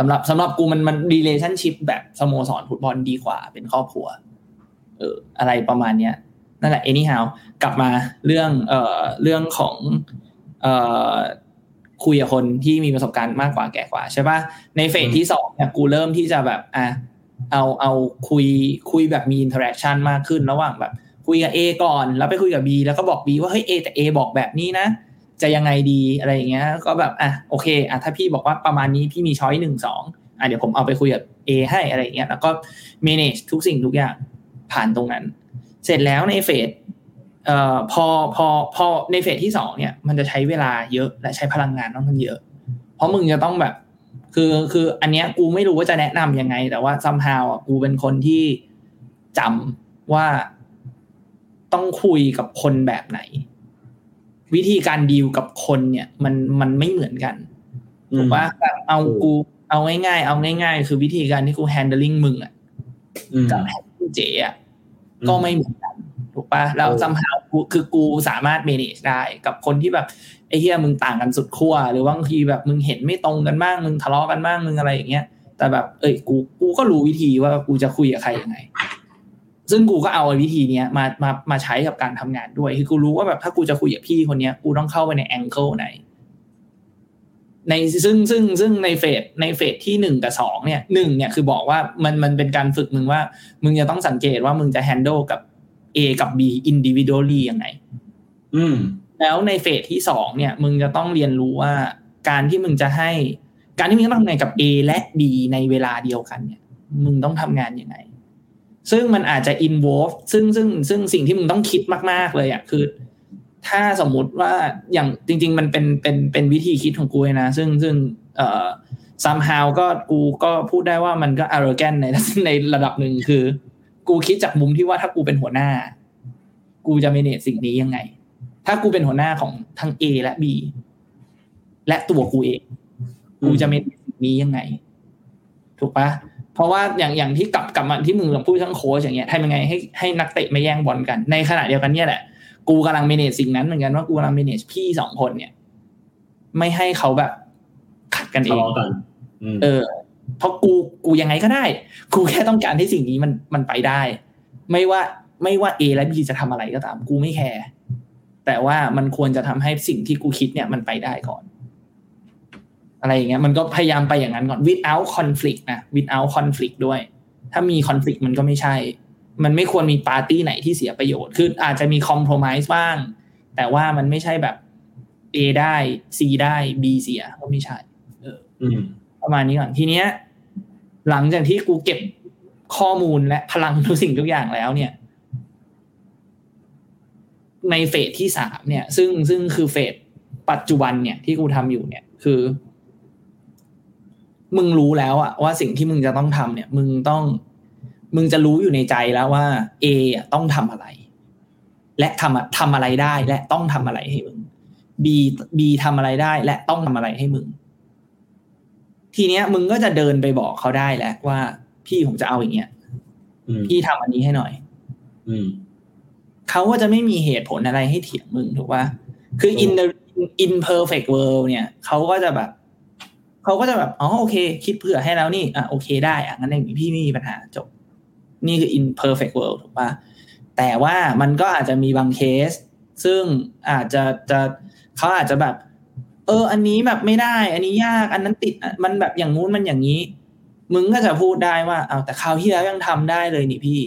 สำหรับสำหรับกูมันมัน relationship แบบสโมสรฟุตบอลดีกว่า เป็นครอบครัว เออ อะไรประมาณเนี้ยนั่นแหละ anyhow กลับมาเรื่องเอ่อเรื่องของเอ่อคุยกับคนที่มีประสบการณ์มากกว่าแก่กว่าใช่ปะใน phase ที่สองเนี่ยกูเริ่มที่จะแบบอะเอาเอาคุยคุยแบบมี interaction มากขึ้นระหว่างแบบ คุยกับ A ก่อน แล้วไปคุยกับ B แล้วก็บอก B ว่าเฮ้ย A แต่ A บอกแบบนี้นะ จะยังไงดีอะไรอย่างเงี้ย ก็แบบอะโอเคอะถ้าพี่บอกว่าประมาณนี้พี่มีช้อยหนึ่งสองอะเดี๋ยวผมเอาไปคุยกับ A ให้อะไรอย่างเงี้ยแล้วก็ manage ทุกสิ่งทุกอย่างผ่านตรงนั้น เสร็จแล้วในเฟสเอ่อพอพอพอในเฟสที่สองเนี่ย มันจะใช้เวลาเยอะและใช้พลังงานต้องมันเยอะ เพราะมึงจะต้องแบบ คือคืออันเนี้ยกูไม่รู้ว่าจะแนะนำยังไง แต่ว่า somehow อะกูเป็นคนที่จำว่าต้องคุยกับคนแบบไหน วิธีการดีลกับคนเนี่ย มันมันไม่เหมือนกันถูกปะแบบเอากูเอาง่ายๆ เอาง่าย ๆ คือวิธีการที่กู handling มึงอะอืมกับ handling เจอะก็ไม่เหมือนกันถูกปะแล้ว somehow กูคือกูสามารถ manage ได้กับคนที่แบบไอ้เฮียมึงต่างกันสุดขั้วหรือว่าบางทีแบบมึงเห็นไม่ตรงกันบ้างมึงทะเลาะกันบ้างมึงอะไรอย่างเงี้ยแต่แบบ เอ้ยกูกูก็รู้วิธีว่ากูจะคุยกับใครยังไง ซึ่งกูก็เอาวิธีเนี้ยมามามาใช้กับการทำงานด้วย คือกูรู้ว่าแบบถ้ากูจะคุยกับพี่คนเนี้ยกูต้องเข้าไปในแองเกิลไหน ในซึ่งซึ่งซึ่งในเฟสในเฟสที่หนึ่งกับสองเนี่ยหนึ่งเนี่ยคือบอกว่ามันมันเป็นการฝึกมึงว่า มึงจะต้องสังเกตว่ามึงจะ handle กับ A กับ B individually ยังไง อืม แล้วในเฟสที่สองเนี่ย มึงจะต้องเรียนรู้ว่าการที่มึงจะให้ การที่มึงต้องทำงานกับ A และ B ในเวลาเดียวกันเนี่ย มึงต้องทำงานยังไง ซึ่งมันอาจจะ involve ซึ่งซึ่งซึ่งสิ่งที่มึงต้องคิดมาก ๆ เลยอะคือ ถ้าสมมุติว่าอย่างจริง ๆ มันเป็นเป็นเป็นวิธีคิดของกูนะ ซึ่งซึ่งเอ่อ somehow ก็กูก็พูดได้ว่ามันก็ arrogant ในในระดับหนึ่งคือ กูคิดจากมุมที่ว่าถ้ากูเป็นหัวหน้า กูจะ manage สิ่งนี้ยังไง ถ้ากูเป็นหัวหน้าของทั้ง A และ B และตัวกูเอง กูจะ manage สิ่งนี้ยังไง ถูกปะ เพราะว่าอย่างอย่างที่กลับกลับมาที่มึงพูดทั้งโค้ชอย่างเงี้ยทำยังไงให้ให้นักเตะไม่แย่งบอลกัน ในขณะเดียวกันเนี่ยแหละ กูกำลัง manage สิ่งนั้นเหมือนกันว่ากูกำลัง manage พี่สองคนเนี่ย ไม่ให้เขาแบบขัดกันเอทะงเลาะกันอืมเออ เพราะกูกูยังไงก็ได้ กูแค่ต้องการให้สิ่งนี้มันมันไปได้ ไม่ว่าไม่ว่า A และ B จะทำอะไรก็ตาม กูไม่แคร์แต่ว่ามันควรจะทำให้สิ่งที่กูคิดเนี่ยมันไปได้ก่อน อะไรอย่างเงี้ยมันก็พยายามไปอย่างนั้นก่อน without conflict นะ without conflict ด้วย ถ้ามี conflict มันก็ไม่ใช่ มันไม่ควรมีปาร์ตี้ไหนที่เสียประโยชน์ คืออาจจะมี compromise บ้าง แต่ว่ามันไม่ใช่แบบ A ได้ C ได้ B เสียก็ไม่ใช่อืมประมาณนี้ก่อนทีเนี้ย หลังจากที่กูเก็บข้อมูลและพลังทุกสิ่งทุกอย่างแล้วเนี่ย ในเฟสที่สามเนี่ย ซึ่งซึ่งคือเฟสปัจจุบันเนี่ยที่กูทำอยู่เนี่ย คือ มึงรู้แล้วอะว่าสิ่งที่มึงจะต้องทำเนี่ย มึงต้อง มึงจะรู้อยู่ในใจแล้วว่า A อะต้องทำอะไร และทำอะทำอะไรได้ และต้องทำอะไรให้มึง B B ทำอะไรได้ และต้องทำอะไรให้มึง ทีเนี้ย มึงก็จะเดินไปบอกเขาได้แหละว่า พี่ผมจะเอาอย่างเงี้ยอืมพี่ทำอันนี้ให้หน่อย อืมเขาก็จะไม่มีเหตุผลอะไรให้เถียงมึงถูกป่ะคือ in the imperfect world เนี่ยเขาก็จะแบบ เขาก็จะแบบอ๋อโอเค คิดเผื่อให้แล้วนี่อะโอเคได้อะงั้นอย่างนี้พี่ไม่มีปัญหาจบ นี่คือ imperfect world ถูกป่ะแต่ว่ามันก็อาจจะมีบางเคส ซึ่งอาจจะจะเขาอาจจะแบบ เออ อันนี้แบบไม่ได้ อันนี้ยากอันนั้นติดอะมันแบบอย่างงู้นมันอย่างนี้ มึงก็จะพูดได้ว่าเอาแต่คราวที่แล้วยังทำได้เลยนี่พี่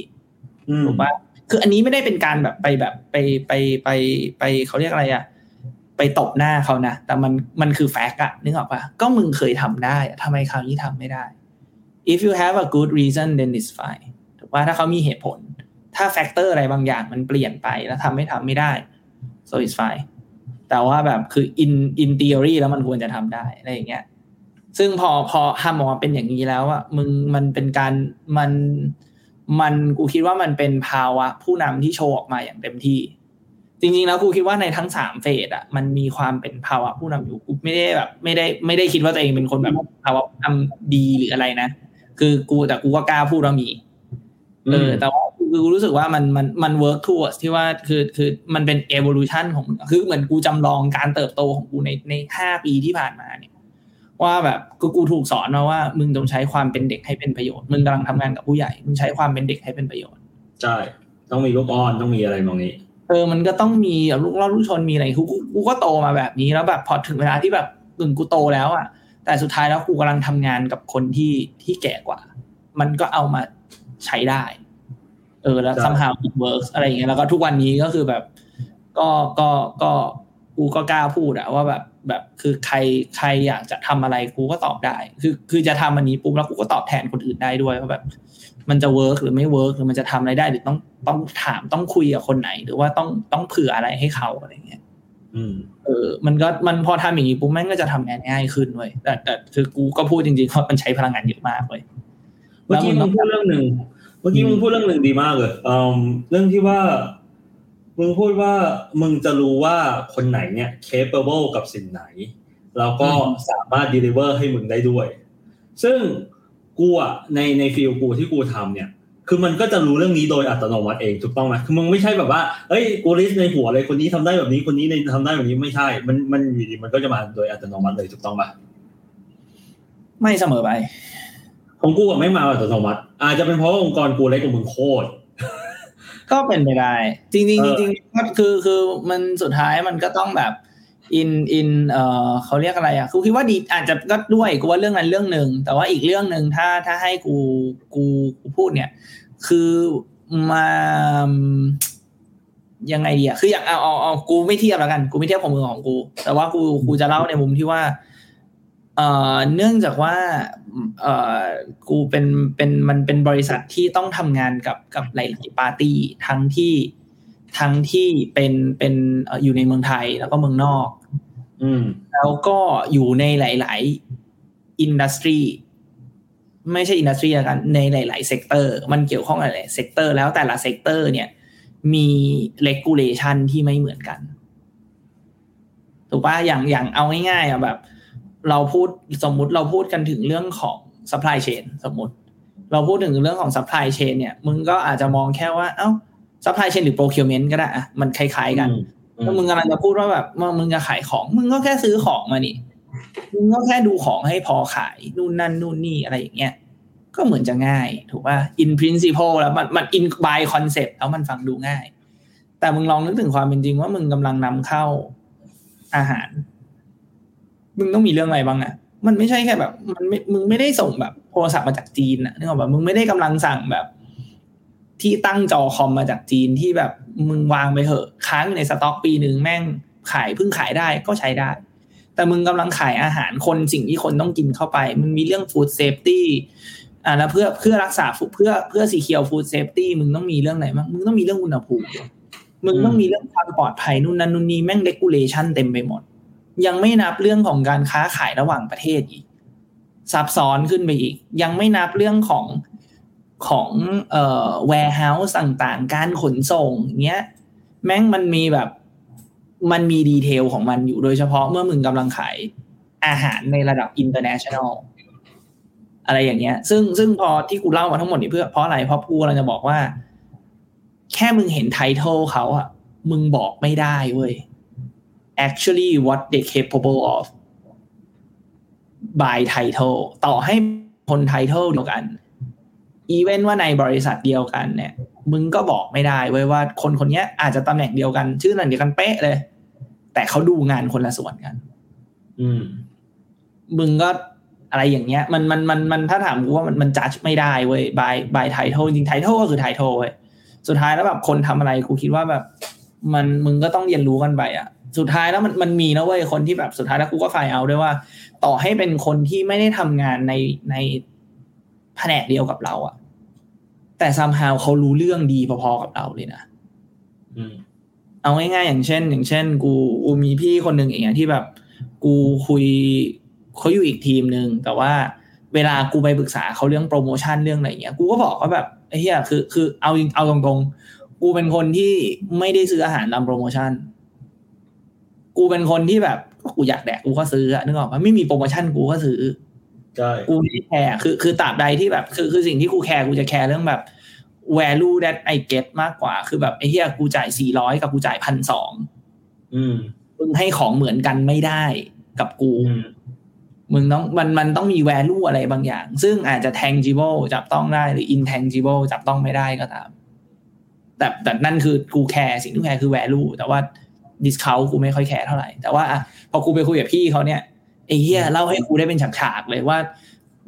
อืมถูกปะคืออันนี้ไม่ได้เป็นการแบบไปแบบไปไปไปไปเขาเรียกอะไรอะไป ตบหน้าเขานะ แต่มันมันคือ fact อะนึกออกปะก็มึงเคยทำได้ทำไมคราวนี้ทำไม่ได้ if you have a good reason then it's fine ถูกปะถ้าเขามีเหตุผล ถ้า factor อะไรบางอย่างมันเปลี่ยนไปแล้วทำไม่ทำไม่ได้ so it's fine แต่ว่าแบบคือ in in theory แล้วมันควรจะทำได้อะไรอย่างเงี้ยซึ่งพอพอทำออกมาเป็นอย่างนี้แล้วอะมึงมันเป็นการมันมันกูคิดว่ามันเป็นภาวะผู้นำที่โชว์ออกมาอย่างเต็มที่ จริงๆแล้วกูคิดว่าในทั้งสามเฟสอะมันมีความเป็นภาวะผู้นำอยู่กูไม่ได้แบบ ไม่ได้ไม่ได้คิดว่าตัวเองเป็นคนแบบภาวะผู้นำดีหรืออะไรนะคือกูแต่กูก็กล้าพูดว่ามีเออแต่ว่าคือกูรู้สึกว่ามันมันมัน work towards ที่ว่าคือคือมันเป็น evolution ของคือเหมือนกูจำลองการเติบโตของกูในในห้าปีที่ผ่านมาเนี่ย ว่าแบบกูกูถูกสอนมาว่า มึงต้องใช้ความเป็นเด็กให้เป็นประโยชน์มึงกำลังทำงานกับผู้ใหญ่มึงใช้ความเป็นเด็กให้เป็นประโยชน์ใช่ต้องมีลูกอ้อนต้องมีอะไรมองนี้ เออมันก็ต้องมีลูกเล่าลูกชนมีอะไรกูกูกูก็โตมาแบบนี้แล้วแบบพอถึงเวลาที่แบบกึ่งกูโตแล้วอะ แต่สุดท้ายแล้วกูกำลังทำงานกับคนที่ที่แก่กว่า มันก็เอามาใช้ได้ เออแล้วใช่ somehow it works อะไรอย่างเงี้ยแล้วก็ทุกวันนี้ก็คือแบบ ก็ก็ก็กูก็กล้าพูดอะว่าแบบแบบคือใครใครอยากจะทำอะไรกูก็ตอบได้ คือคือจะทำอันนี้ปุ๊บแล้วกูก็ตอบแทนคนอื่นได้ด้วยว่าแบบ มันจะ work หรือไม่ work หรือมันจะทำอะไรได้หรือต้องต้องถามต้องคุยกับคนไหน หรือว่าต้องต้องเผื่ออะไรให้เขาอะไรเงี้ยอืมเออ มันก็มันพอทำอย่างนี้ปุ๊บแม่งก็จะทำงานง่ายขึ้นเว้ยแต่แต่คือกูก็พูดจริงๆว่ามันใช้พลังงานเยอะมากเว้ยเมื่อกี้มึงพูดเรื่องหนึ่งเมื่อกี้มึงพูดเรื่องหนึ่งดีมากเลยเอ่อเรื่องที่ว่า มึงพูดว่ามึงจะรู้ว่าคนไหนเนี่ย capable กับสิ่งไหน แล้วก็สามารถ deliver ให้มึงได้ด้วย ซึ่ง กูอะในใน feel กูที่กูทำเนี่ย คือมันก็จะรู้เรื่องนี้โดยอัตโนมัติเองถูกต้องไหมคือมึงไม่ใช่แบบว่าเอ้ยกู list ในหัวเลยคนนี้ทำได้แบบนี้คนนี้ในทำได้แบบนี้ไม่ใช่ มันมันอยู่ดีมันก็จะมาโดยอัตโนมัติเลยถูกต้องปะไม่เสมอไปของกูอะไม่มาอัตโนมัติ อาจจะเป็นเพราะว่าองค์กรกูเล็กกว่ามึงโคตรก็เป็นไปได้ จริงๆจริงเออๆจริงๆก็คือคือมันสุดท้ายมันก็ต้องแบบ อินอินเอ่อเขาเรียกอะไรอะกูคิดว่าดีอาจจะก็ด้วยกูว่าเรื่องนั้นเรื่องหนึ่งแต่ว่าอีกเรื่องหนึ่งถ้าถ้าให้กูกูกูพูดเนี่ย คือมายังไงดีอะคืออย่างเอาเอาเอากูไม่เทียบแล้วกัน กูไม่เทียบของมือของกู แต่ว่ากูกูจะเล่าในมุมที่ว่าเอ่อเนื่องจากว่าเอ่อกูเป็นเป็นมันเป็นบริษัทที่ต้องทำงานกับกับหลายๆปาร์ตี้ทั้งที่ทั้งที่เป็นเป็นอยู่ในเมืองไทยแล้วก็เมืองนอก แล้วก็อยู่ในหลาย ๆ industry ไม่ใช่ industry กันในหลาย ๆ sector มันเกี่ยวข้องกับหลายๆ sector แล้วแต่ละ sector เนี่ย มีเลกูเลชันที่ไม่เหมือนกัน ถูกป่ะอย่างอย่างเอาง่ายๆอะแบบ เราพูดสมมุติเราพูดกันถึงเรื่องของ supply chain สมมุติ เราพูดถึงเรื่องของ supply chain เนี่ย มึงก็อาจจะมองแค่ว่า เอ้า supply chain หรือ procurement ก็ได้อะมันคล้าย ๆ กัน ถ้ามึงกำลังจะพูดว่าแบบว่ามึงจะขายของ มึงก็แค่ซื้อของมานี่มึงก็แค่ดูของให้พอขายนู่นนั่นนู่นนี่อะไรอย่างเงี้ยก็เหมือนจะง่าย ถูกป่ะ in principle แล้วมันมัน in by concept แล้วมันฟังดูง่าย แต่มึงลองนึกถึงความเป็นจริงว่ามึงกำลังนำเข้าอาหาร มึงต้องมีเรื่องอะไรบ้างอะมันไม่ใช่แค่แบบ มันไม่มึงไม่ได้ส่งแบบโทรศัพท์มาจากจีนอะนึกออกป่ะมึงไม่ได้กำลังสั่งแบบ ที่ตั้งจอคอมมาจากจีนที่แบบมึงวางไปเหอะค้างอยู่ในสต็อกปีหนึ่งแม่งขายเพิ่งขายได้ก็ใช้ได้ แต่มึงกำลังขายอาหารคนสิ่งที่คนต้องกินเข้าไป มึงมีเรื่อง food safety อ่าแล้วเพื่อเพื่อรักษาเพื่อเพื่อ secure food safety มึงต้องมีเรื่องไหนบ้างมึงต้องมีเรื่องอุณหภูมิมึงต้องมีเรื่องความปลอดภัยนู่นนั่นนู่นนี่แม่งเ e กูเลชันเต็มไปหมด ยังไม่นับเรื่องของการค้าขายระหว่างประเทศอีกซับซ้อนขึ้นไปอีก ยังไม่นับเรื่องของ ของเอ่อ warehouse ต่างๆ การขนส่งอย่างเงี้ยแม่งมันมีแบบมันมีดีเทลของมันอยู่โดยเฉพาะเมื่อมึงกำลังขายอาหารในระดับ international อะไรอย่างเงี้ย ซึ่งซึ่งพอที่กูเล่ามาทั้งหมดนี่เพื่อเพราะอะไร เพราะกูกำลังจะบอกว่า แค่มึงเห็นไทท l ลเขาอะมึงบอกไม่ได้เว้ย actually what they capable of by title ต่อให้คนไทท l ลเดียวกัน even ว่าในบริษัทเดียวกันเนี่ย มึงก็บอกไม่ได้เว้ยว่าคนคนเนี้ยอาจจะตำแหน่งเดียวกัน ชื่อตำแหน่งเดียวกันเป๊ะเลย แต่เขาดูงานคนละส่วนกัน อืม มึงก็อะไรอย่างเงี้ย มันมันมันมันถ้าถามกูว่ามันมันจัดไม่ได้เว้ยบายบายไทท l จริงไทท l ก็คือไทท l เว้ยสุดท้ายแล้วแบบคนทำอะไรกูคิดว่าแบบ มันมึงก็ต้องเรียนรู้กันไปอะสุดท้ายแล้วมันมันมีนะเว้ยคนที่แบบสุดท้ายแล้วกูก็ไฟเอาด้วยว่า ต่อให้เป็นคนที่ไม่ได้ทำงานในใน แผนกเดียวกับเราอะแต่ซัมฮาวเขารู้เรื่องดีพอๆกับเราเลยนะอืมเอาง่ายๆอย่างเช่น อย่างเช่น กูกูมีพี่คนหนึ่งอย่างเงี้ยที่แบบ กูคุยเขาอยู่อีกทีมหนึ่งแต่ว่าเวลากูไปปรึกษาเขาเรื่องโปรโมชั่นเรื่องอะไรเงี้ย กูก็บอกว่าแบบไอ้เหี้ยคือ คือเอาจริงเอาตรงๆ กูเป็นคนที่ไม่ได้ซื้ออาหารตามโปรโมชั่น กูเป็นคนที่แบบก็กูอยากแดกกูก็ซื้ออะนึกออกปะไม่มีโปรโมชั่นกูก็ซื้อใช่ กูไม่ได้แคร์คือคือตราบใดที่แบบคือคือสิ่งที่กูแคร์กูจะแคร์เรื่องแบบ value that I get มากกว่าคือแบบไอ้เหี้ยกูจ่ายสี่ร้อยกับกูจ่ายพันสองอืมมึงให้ของเหมือนกันไม่ได้กับกูอืมมึงต้องมันมันต้องมี value อะไรบางอย่าง ซึ่งอาจจะ tangible จับต้องได้หรือ intangible จับต้องไม่ได้ก็ตาม แต่แต่นั่นคือกูแคร์สิ่งที่แคร์คือ value แต่ว่า discount กูไม่ค่อยแคร์เท่าไหร่ แต่ว่าอะพอกูไปคุยกับพี่เขาเนี่ย ไอ้เหี้ยเล่าให้กูได้เป็นฉากๆเลยว่า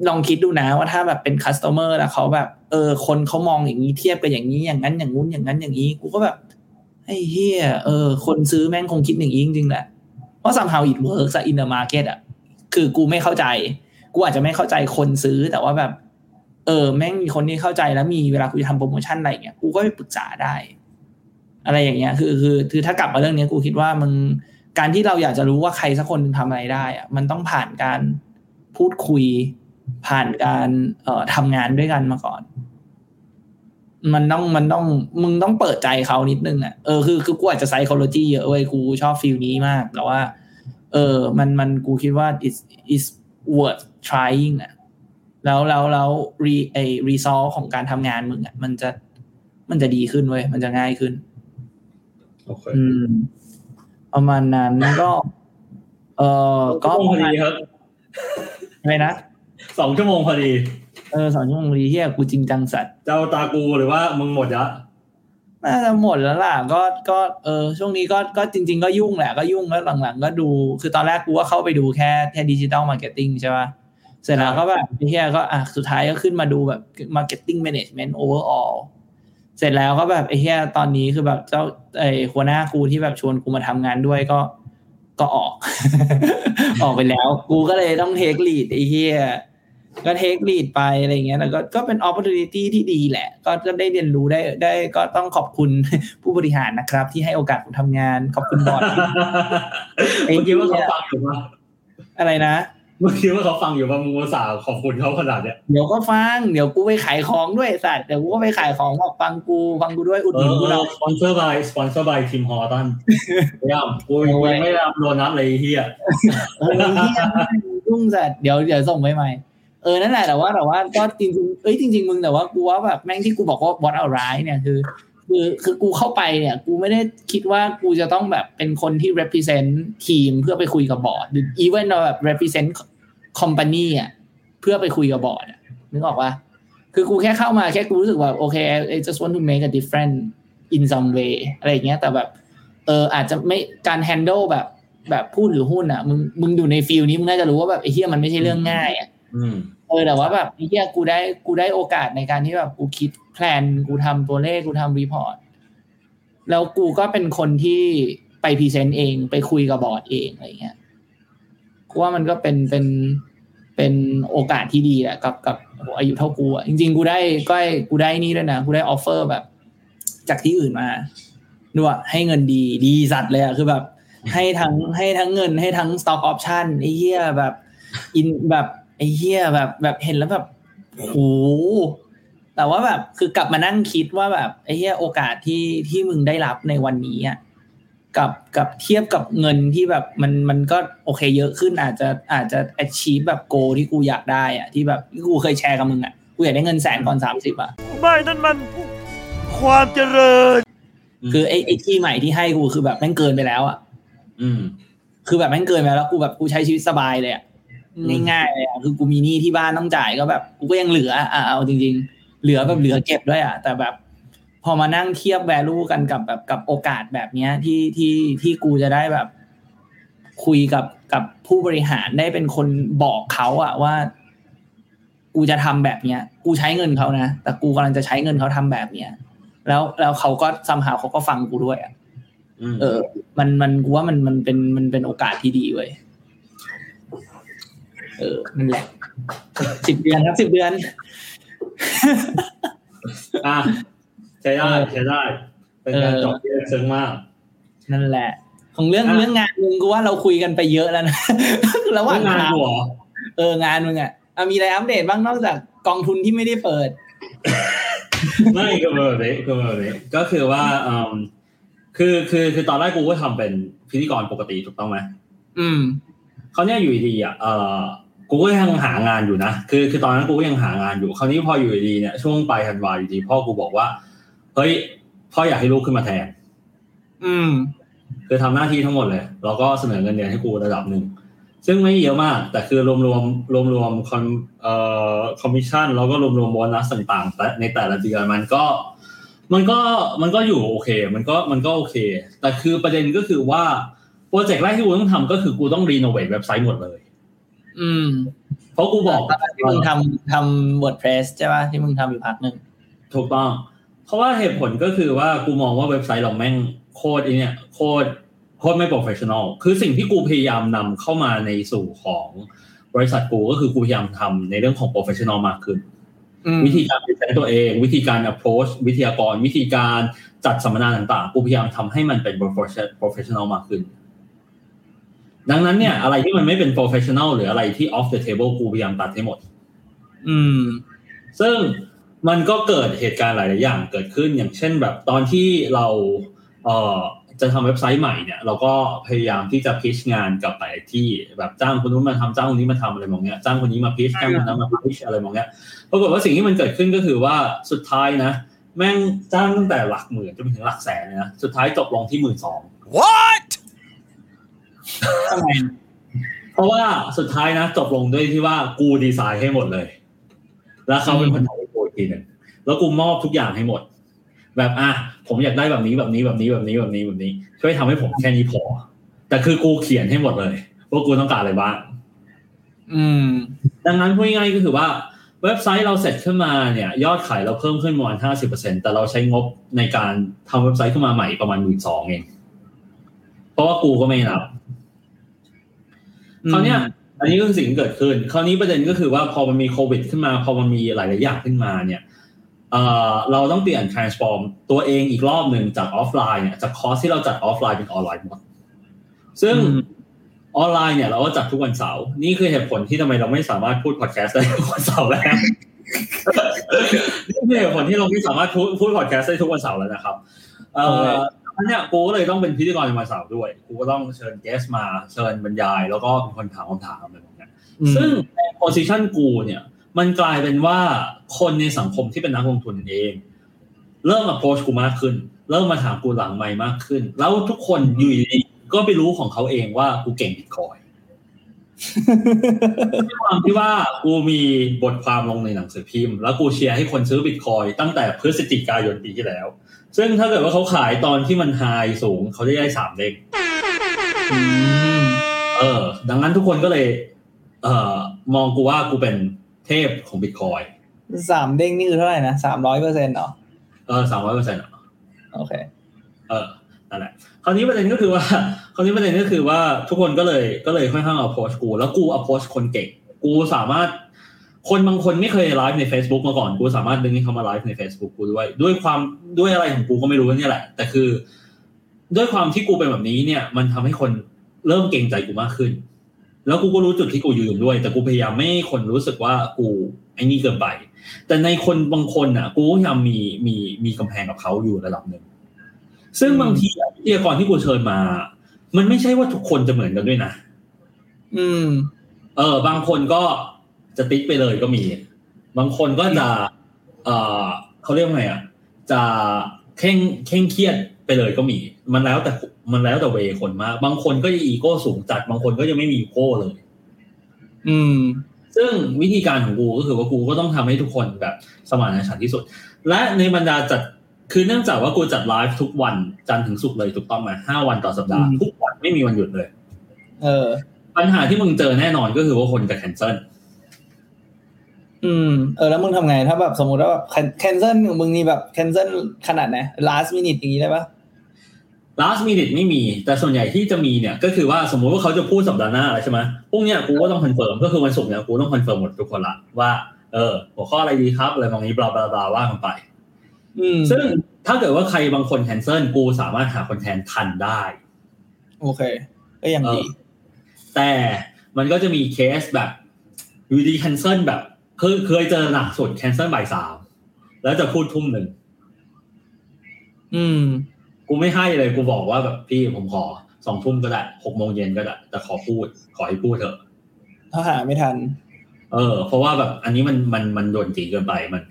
ลองคิดดูนะว่าถ้าแบบเป็น customer แล้วเขาแบบ เออ คนเขามองอย่างนี้เทียบกับอย่างนี้อย่างนั้นอย่างงู้นอย่างนั้นอย่างนี้กูก็แบบไอ้เหี้ยเออ คนซื้อแม่งคงคิดอย่างนี้จริงๆแหละเพราะ somehow it works in the market อะคือกูไม่เข้าใจ กูอาจจะไม่เข้าใจคนซื้อแต่ว่าแบบ เออ แม่งมีคนที่เข้าใจแล้วมีเวลากูจะทำโปรโมชั่นอะไรเงี้ยกูก็ไปปรึกษาได้ อะไรอย่างเงี้ย คือคือคือถ้ากลับมาเรื่องนี้กูคิดว่ามึง การที่เราอยากจะรู้ว่าใครสักคนหนึ่งทำอะไรได้อะมันต้องผ่านการพูดคุย ผ่านการเอ่อทำงานด้วยกันมาก่อน มันต้องมันต้องมึงต้องเปิดใจเขานิดนึงอะเออคือคือกูอาจจะไซโคโลจีเยอะเว้ยกูชอบฟิลนี้มาก แต่ว่า เออ มันมันกูคิดว่า is is worth trying อะแล้วแล้วแล้วรีไอ result ของการทำงานมึงอะมันจะมันจะดีขึ้นเว้ยมันจะง่ายขึ้นโอเคอืม ประมาณนั้นก็ เออก็ชั่วโมงพอดีครับอะไรนะสองชั่วโมงพอดี เออสองชั่วโมงดีเหี้ยกูจริงจังสัตว์เจ้าตากูหรือว่ามึงหมดละน่าจะหมดแล้วล่ะ ก็ก็เออช่วงนี้ก็ก็จริง ๆ ก็ยุ่งแหละก็ยุ่งแล้วหลังๆ ก็ดู คือตอนแรกกูก็เข้าไปดูแค่แค่ digital marketing ใช่ป่ะเสร็จแล้วก็แบบเหี้ยก็อะสุดท้ายก็ขึ้นมาดูแบบมาร์เก็ตติ้งแมネจเมนต์โอเวอร์ออล เสร็จแล้วก็แบบไอ้เหี้ยตอนนี้คือแบบเจ้าไอ้หัวหน้ากูที่แบบชวนกูมาทำงานด้วยก็ก็ออก ออกไปแล้ว กูก็เลยต้อง take lead ไอ้เหี้ยก็ take lead ไปอะไรเงี้ยแล้วก็ก็เป็น opportunity ที่ดีแหละ ก็ก็ได้เรียนรู้ได้ได้ก็ต้องขอบคุณผู้บริหารนะครับ ที่ให้โอกาสผมทำงาน ขอบคุณบอร์ดไอ้เมื่อเหี้กี้ยว่าเขาฟังอยู่ปะอะไรนะ เมื่อกี้ว่าเขาฟังอยู่ปะมึงอุตส่าห์ขอบคุณเขาขนาดเนี้ยเดี๋ยวก็ฟังเดี๋ยวกูไปขายของด้วยไอ้สัตว์เดี๋ยวกูก็ไปขายของบอกฟังกูฟังกูด้วยอุดเอหนุนอกูหน่อยสปอนเซอร์บายสปอนเซอร์บายทีมฮอตันพยายามกูกูยังไม่ได้รับโดนัทเลยไอ้เฮียเออเหี้ยยุ่งสัตว์เดี๋ยวเดี๋ยวส่งไปใหม่เออนั่นแหละแต่ว่าแต่ว่าก็จริงๆเอ้ยจริง ๆ มึงแต่ว่ากูว่าแบบแม่งที่กูบอกว่า what a right เนี่ยคือ คือคือกูเข้าไปเนี่ย กูไม่ได้คิดว่ากูจะต้องแบบเป็นคนที่ represent ทีมเพื่อไปคุยกับบอร์ดหรือ even เราแบบ represent company อะเพื่อไปคุยกับบอร์ดอะนึกออกปะคือกูแค่เข้ามาแค่กูรู้สึกว่าโอเค I just want to make a difference in some way อะไรอย่างเงี้ย แต่แบบ เอออาจจะไม่การ handle แบบแบบผู้ถือหุ้นอะมึงมึงอยู่ใน field นี้มึงน่าจะรู้ว่าแบบไอ้เหี้ยมันไม่ใช่เรื่องง่ายอะอืมเออแต่ว่าแบบไอ้เหี้ยกูได้กูได้โอกาสในการที่แบบกูคิด plan กูทำตัวเลขกูทำ report แล้วกูก็เป็นคนที่ไป present เองไปคุยกับบอร์ดเองอะไรเงี้ยกูว่ามันก็เป็นเป็นเป็นโอกาสที่ดีแหละกับกับอายุเท่ากูอะจริง ๆ กูได้ก็ได้กูได้นี่ด้วยนะกูได้ offer แบบ จากที่อื่นมาด้วยให้เงินดีดีสัตว์เลยอะคือแบบ ให้ทั้งให้ทั้งเงินให้ทั้ง stock option ไอ้เหี้ยแบบ อินแบบไอ้เหี้ยแบบแบบเห็นแล้วแบบโห แต่ว่าแบบคือกลับมานั่งคิดว่าแบบไอ้เหี้ยโอกาสที่ที่มึงได้รับในวันนี้อะกับกับเทียบกับเงินที่แบบมันมันก็โอเคเยอะขึ้นอาจจะอาจจะ achieve แบบโกที่กูอยากได้อะที่แบบที่กูเคยแชร์กับมึงอะกูอยากได้เงินแสนก่อนสามสิบอะไม่นั่นมันความเจริญ คือไอ้ไอ้ที่ใหม่ที่ให้กูคือแบบแม่งเกินไปแล้วอะอืม คือแบบแม่งเกินไปแล้วกูแบบกูใช้ชีวิตสบายเลยอะอืมง่ายๆเลยอะคือกูมีหนี้ที่บ้านต้องจ่ายก็แบบกูก็ยังเหลืออะเอาจริง ๆ เหลือแบบเหลือเก็บด้วยอะแต่แบบ พอมานั่งเทียบ value กันกับแบบกับโอกาสแบบเนี้ยที่ที่ที่กูจะได้แบบ คุยกับกับผู้บริหารได้เป็นคนบอกเขาอะว่า กูจะทำแบบเนี้ย กูใช้เงินเขานะแต่กูกำลังจะใช้เงินเขาทำแบบเนี้ยแล้วแล้วเขาก็ซัมหาเขาก็ฟังกูด้วยอะอืมเออ มันมันกูว่ามันมันเป็นมันเป็นโอกาสที่ดีเว้ยเออนั่นแหละสิบเดือนครับสิบเดือน อะใช้ได้เออใช้ได้ เป็นการเออจบที่ลึกซึ้งมาก นั่นแหละ ของเรื่องอะเรื่องงานมึงกูว่าเราคุยกันไปเยอะแล้วนะระหว่างงานทางกูเหรอเอองานมึงอะอะมีอะไรอัปเดตบ้างนอกจากกองทุนที่ไม่ได้เปิด ไม่คือแบบนี้คือแบบนี้ก็คือว่าอืมคือคือคือตอนแรกกูก็ทำเป็นพิธีกรปกติถูกต้องไหมอืมเขาวเนี่ยอยู่ดีๆอะเออ กูก็ยังหางานอยู่นะ คือคือตอนนั้นกูก็ยังหางานอยู่ คราวนี้พออยู่ดีๆเนี่ยช่วงปลายธันวาอยู่ดีพ่อกูบอกว่า เฮ้ยพ่ออยากให้ลูกขึ้นมาแทน อืม คือทำหน้าที่ทั้งหมดเลย แล้วก็เสนอเงินเดือนให้กูระดับหนึ่ง ซึ่งไม่เยอะมาก แต่คือรวมรวมรวมรวมคอนเอ่อคอมมิชชั่นแล้วก็รวมรวมโบนัสต่างๆแต่ในแต่ละเดือนมันก็ มันก็มันก็อยู่โอเค มันก็มันก็โอเค แต่คือประเด็นก็คือว่าโปรเจกต์แรกที่กูต้องทำก็คือกูต้อง renovate เว็บไซต์หมดเลย อืม เพราะกูบอกตอนที่มึงทำทำ WordPress ใช่ป่ะที่มึงทำอยู่พักหนึ่งถูกต้อง เพราะว่าเหตุผลก็คือว่ากูมองว่าเว็บไซต์เราแม่งโคตรไอเนี่ยโคตรโคตรไม่ professional คือสิ่งที่กูพยายามนำเข้ามาในสู่ของบริษัทกูก็คือกูพยายามทำในเรื่องของ professional มากขึ้นอืมวิธีการเป็นตัวเอง วิธีการ approach วิทยากร วิธีการจัดสัมมนาต่างๆ กูพยายามทำให้มันเป็น professional มากขึ้น ดังนั้นเนี่ยอะไรที่มันไม่เป็น professional หรืออะไรที่ off the table กูพยายามตัดให้หมด อืม ซึ่งมันก็เกิดเหตุการณ์หลาย ๆ อย่างเกิดขึ้นอย่างเช่นแบบตอนที่เราเอ่อจะทำเว็บไซต์ใหม่เนี่ย เราก็พยายามที่จะพิชงานกับหลายที่แบบจ้างคนนู้นมาทำจ้างคนนี้มาทำอะไรมองเนี้ยจ้างคนนี้มาพิชจ้างคนนั้นมาพิชอะไรมองเนี้ยปรากฏว่าสิ่งที่มันเกิดขึ้นก็คือว่าสุดท้ายนะ แม่งจ้างตั้งแต่หลักหมื่นจนไปถึงหลักแสนเลยนะสุดท้ายจบลงที่หมื่นสอง What ทำไมเพราะว่าสุดท้ายนะจบลงด้วยที่ว่ากูดีไซน์ให้หมดเลย แล้วเขาเป็นคนทำให้กูอีกทีหนึ่งแล้วกูมอบทุกอย่างให้หมด แบบอะผมอยากได้แบบนี้แบบนี้แบบนี้แบบนี้แบบนี้แบบนี้ ช่วยทำให้ผมแค่นี้พอ แต่คือกูเขียนให้หมดเลยว่ากูต้องการอะไรบ้างอืม ดังนั้นพูดง่ายๆก็คือว่าเว็บไซต์เราเสร็จขึ้นมาเนี่ย ยอดขายเราเพิ่มขึ้นประมาณห้าสิบเปอร์เซ็นแต่เราใช้งบในการทำเว็บไซต์ขึ้นมาใหม่ประมาณหมื่นสองเอง เพราะว่ากูก็ไม่นับคราวเนี้ยอันนี้ก็คือสิ่งที่เกิดขึ้น คราวนี้ประเด็นก็คือว่าพอมันมีโควิด ขึ้นมา พอมันมีหลาย ๆ อย่างขึ้นมาเนี่ยเอ่อเราต้องเปลี่ยน transform ตัวเองอีกรอบหนึ่งจากออฟไลน์เนี่ยจากคอร์สที่เราจัดออฟไลน์เป็นออนไลน์หมด ซึ่งอืมออนไลน์เนี่ยเราก็จัดทุกวันเสาร์นี่คือเหตุผลที่ทำไมเราไม่สามารถพูดพอดแคสต์ได้ทุกวันเสาร์แล้วนี่คือเหตุผลที่เราไม่สามารถพูดพูดพอดแคสต์ได้ทุกวันเสาร์แล้วนะครับเอ่ออันเนี้ยกูก็เลยต้องเป็นพิธีกรในวันเสาร์ด้วย กูก็ต้องเชิญเกสมาเชิญบรรยาย แล้วก็เป็นคนถามคำถามอะไรแบบเนี้ยซึ่งในโพสิชันกูเนี่ย มันกลายเป็นว่าคนในสังคมที่เป็นนักลงทุนเอง เริ่มมาโพสกูมากขึ้น เริ่มมาถามกูหลังไม่มากขึ้น แล้วทุกคนอยู่ดีๆก็ไปรู้ของเขาเองว่ากูเก่งบิตคอยน์ด้วย ความที่ว่ากูมีบทความลงในหนังสือพิมพ์ แล้วกูเชียร์ให้คนซื้อบิตคอยน์ตั้งแต่พฤศจิกายนปีที่แล้ว ซึ่งถ้าเกิดว่าเขาขายตอนที่มันไฮสูงเขาจะได้สามเด้งอืมเออ ดังนั้นทุกคนก็เลย เอ่อ มองกูว่ากูเป็นเทพของบิตคอยน์สามเด้งนี่คือเท่าไหร่นะสามร้อยเปอร์เซ็นต์เหรอเออสามร้อยเปอร์เซ็นต์โอเค เออ นั่นแหละคราวนี้ประเด็นก็คือว่าคราวนี้ประเด็นก็คือว่าทุกคนก็เลยก็เลยค่อนข้างเอาโพสกู แล้วกูเอาโพสคนเก่ง กูสามารถ คนบางคนไม่เคยไลฟ์ใน Facebook มาก่อน กูสามารถดึงให้เขามาไลฟ์ใน Facebook กูด้วย ด้วยความด้วยอะไรของกูก็ไม่รู้นี่แหละ แต่คือ ด้วยความที่กูเป็นแบบนี้เนี่ย มันทำให้คนเริ่มเกรงใจกูมากขึ้น แล้วกูก็รู้จุดที่กูยืนด้วย แต่กูพยายามไม่ให้คนรู้สึกว่ากูไอ้นี่เกินไป แต่ในคนบางคนอะ กูก็พยายามมีมีมีกำแพงกับเขาอยู่ระดับหนึ่ง ซึ่งบางทีอะวิทยากรที่กูเชิญมา มันไม่ใช่ว่าทุกคนจะเหมือนกันด้วยนะอืม เออ บางคนก็จะติ๊กไปเลยก็มี บางคนก็จะเออเขาเรียกว่าไงอะ จะเคร่งเคร่งเครียดไปเลยก็มี มันแล้วแต่มันแล้วแต่เวคนมาก บางคนก็จะอีโก้สูงจัด บางคนก็จะไม่มีอีโก้เลย อืม ซึ่งวิธีการของกูก็คือว่ากูก็ต้องทำให้ทุกคนแบบสมานฉันท์ที่สุด และในบรรดาจัด คือเนื่องจากว่ากูจัดไลฟ์ทุกวันจันทร์ถึงศุกร์เลยถูกต้องไหมห้าวันต่อสัปดาห์อืมทุกวันไม่มีวันหยุดเลย เออ ปัญหาที่มึงเจอแน่นอนก็คือว่าคนจะ cancel อืมเออแล้วมึงทำไงถ้าแบบสมมติว่าแบบ cancel ของมึงนี่แบบ cancel ขนาดไหน last minute อย่างนี้ได้ปะ last minute ไม่มี แต่ส่วนใหญ่ที่จะมีเนี่ยก็คือว่าสมมุติว่าเขาจะพูดสัปดาห์หน้าอะไรใช่ไหมพรุ่งเนี้ยกูก็ต้อง confirm ก็คือวันศุกร์เนี่ยกูต้อง confirm หมดทุกคนละว่าเออหัวข้ออะไรดีครับอะไรบางนี้ blah blah blah ว่ากันไปอืม ซึ่งถ้าเกิดว่าใครบางคน cancel กูสามารถหาคนแทนทันได้ โอเค ก็ยังดี แต่มันก็จะมีเคสแบบอยู่ดี cancel แบบเคยเคยเจอหนักสุด cancel บ่ายสามแล้วจะพูดทุ่มหนึ่งอืม กูไม่ให้เลยกูบอกว่าแบบพี่ผมขอสองทุ่มก็ได้หกโมงเย็นก็ได้ แต่ขอพูด ขอให้พูดเถอะถ้าหาไม่ทัน เออ เพราะว่าแบบอันนี้มันมันมันโดนจีเกินไปมัน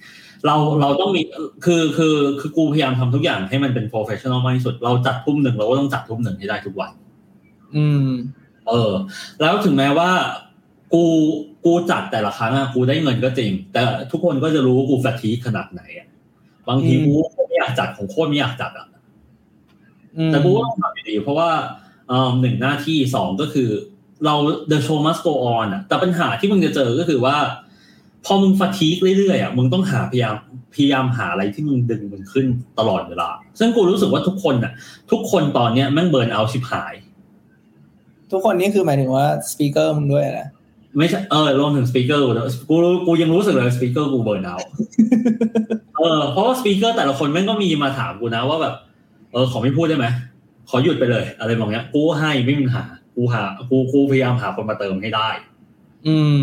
เราเราต้องมีคือคือคือกูพยายามทำทุกอย่างให้มันเป็น professional มากที่สุด เราจัดทุ่มหนึ่งเราก็ต้องจัดทุ่มหนึ่งให้ได้ทุกวัน อืมเเออ แล้วถึงแม้ว่า กูกูจัดแต่ละครั้งอะกูได้เงินก็จริง แต่ทุกคนก็จะรู้ว่ากูแฟทีขนาดไหนอะบางทีอืมกูไม่อยากจัดของโคตรไม่อยากจัดอะอืมแต่กูก็ต้องทำอยู่ดีเพราะว่าเอ่อหนึ่งหน้าที่สองก็คือ เรา the show must go on อะแต่ปัญหาที่มึงจะเจอก็คือว่า พอมึง fatigue เรื่อยๆอะมึงต้องหาพยายามพยายามหาอะไรที่มึงดึงมึงขึ้นตลอดเวลา ซึ่งกูรู้สึกว่าทุกคนอะทุกคนตอนเนี้ยแม่ง burn out ชิบหาย ทุกคนนี่คือหมายถึงว่า speaker มึงด้วยนะไม่ใช่เออรวมถึง speaker กูรู้กูยังรู้สึกเลย speaker กู burn out เออเพราะว่า speaker แต่ละคนแม่งก็มีมาถามกูนะว่าแบบ เออขอไม่พูดได้ไหมขอหยุดไปเลย อะไรแบบเนี้ยกูให้ไม่มีปัญหา กูหากูกูพยายามหาคนมาเติมให้ได้ อืม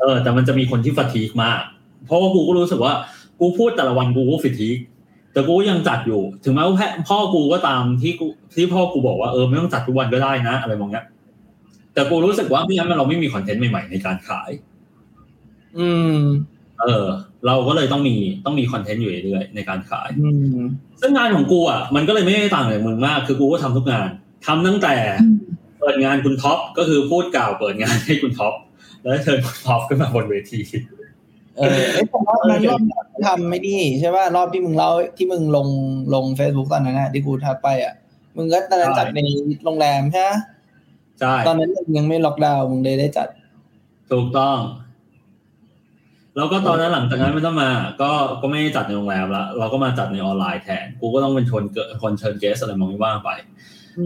เออ แต่มันจะมีคนที่ฟาทีกมาก เพราะว่ากูก็รู้สึกว่า กูพูดแต่ละวันกูก็ฟาทีกแต่กูยังจัดอยู่ ถึงแม้ว่าแพพ่อกูก็ตามที่กูที่พ่อกูบอกว่าเออไม่ต้องจัดทุกวันก็ได้นะ อะไรแบบเนี้ย แต่กูรู้สึกว่าไม่งั้นมันเราไม่มีคอนเทนต์ใหม่ๆในการขาย อืม เออ เราก็เลยต้องมีต้องมีคอนเทนต์อยู่เรื่อยๆในการขายอืมซึ่งงานของกูอะมันก็เลยไม่ได้ต่างจากมึงมาก คือกูก็ทำทุกงานทำตั้งแต่ เปิดงานคุณท็อปก็คือพูดกล่าวเปิดงานให้คุณท็อปแล้วเชิญคุณท็อปขึ้นมาบนเวที เออเอ้ยผมรอบนั้นรอบนั้นทำไม่ดีใช่ป่ะรอบที่มึงเล่าที่มึงลงลงเฟซบุ๊กตอนนั้นน่ะที่กูทักไปอะมึงก็ตอนนั้นจัดในโรงแรมใช่ไหมใช่ตอนนั้นมึงยังไม่ล็อกดาวน์มึงเลยได้จัด ถูกต้อง แล้วก็ตอนนั้นหลังจากนั้นไม่ต้องมา ก็ก็ไม่ได้จัดในโรงแรมละเราก็มาจัดในออนไลน์แทน กูก็ต้องเป็นชนเกิดคนเชิญ guest อะไรมองไม่ว่างไป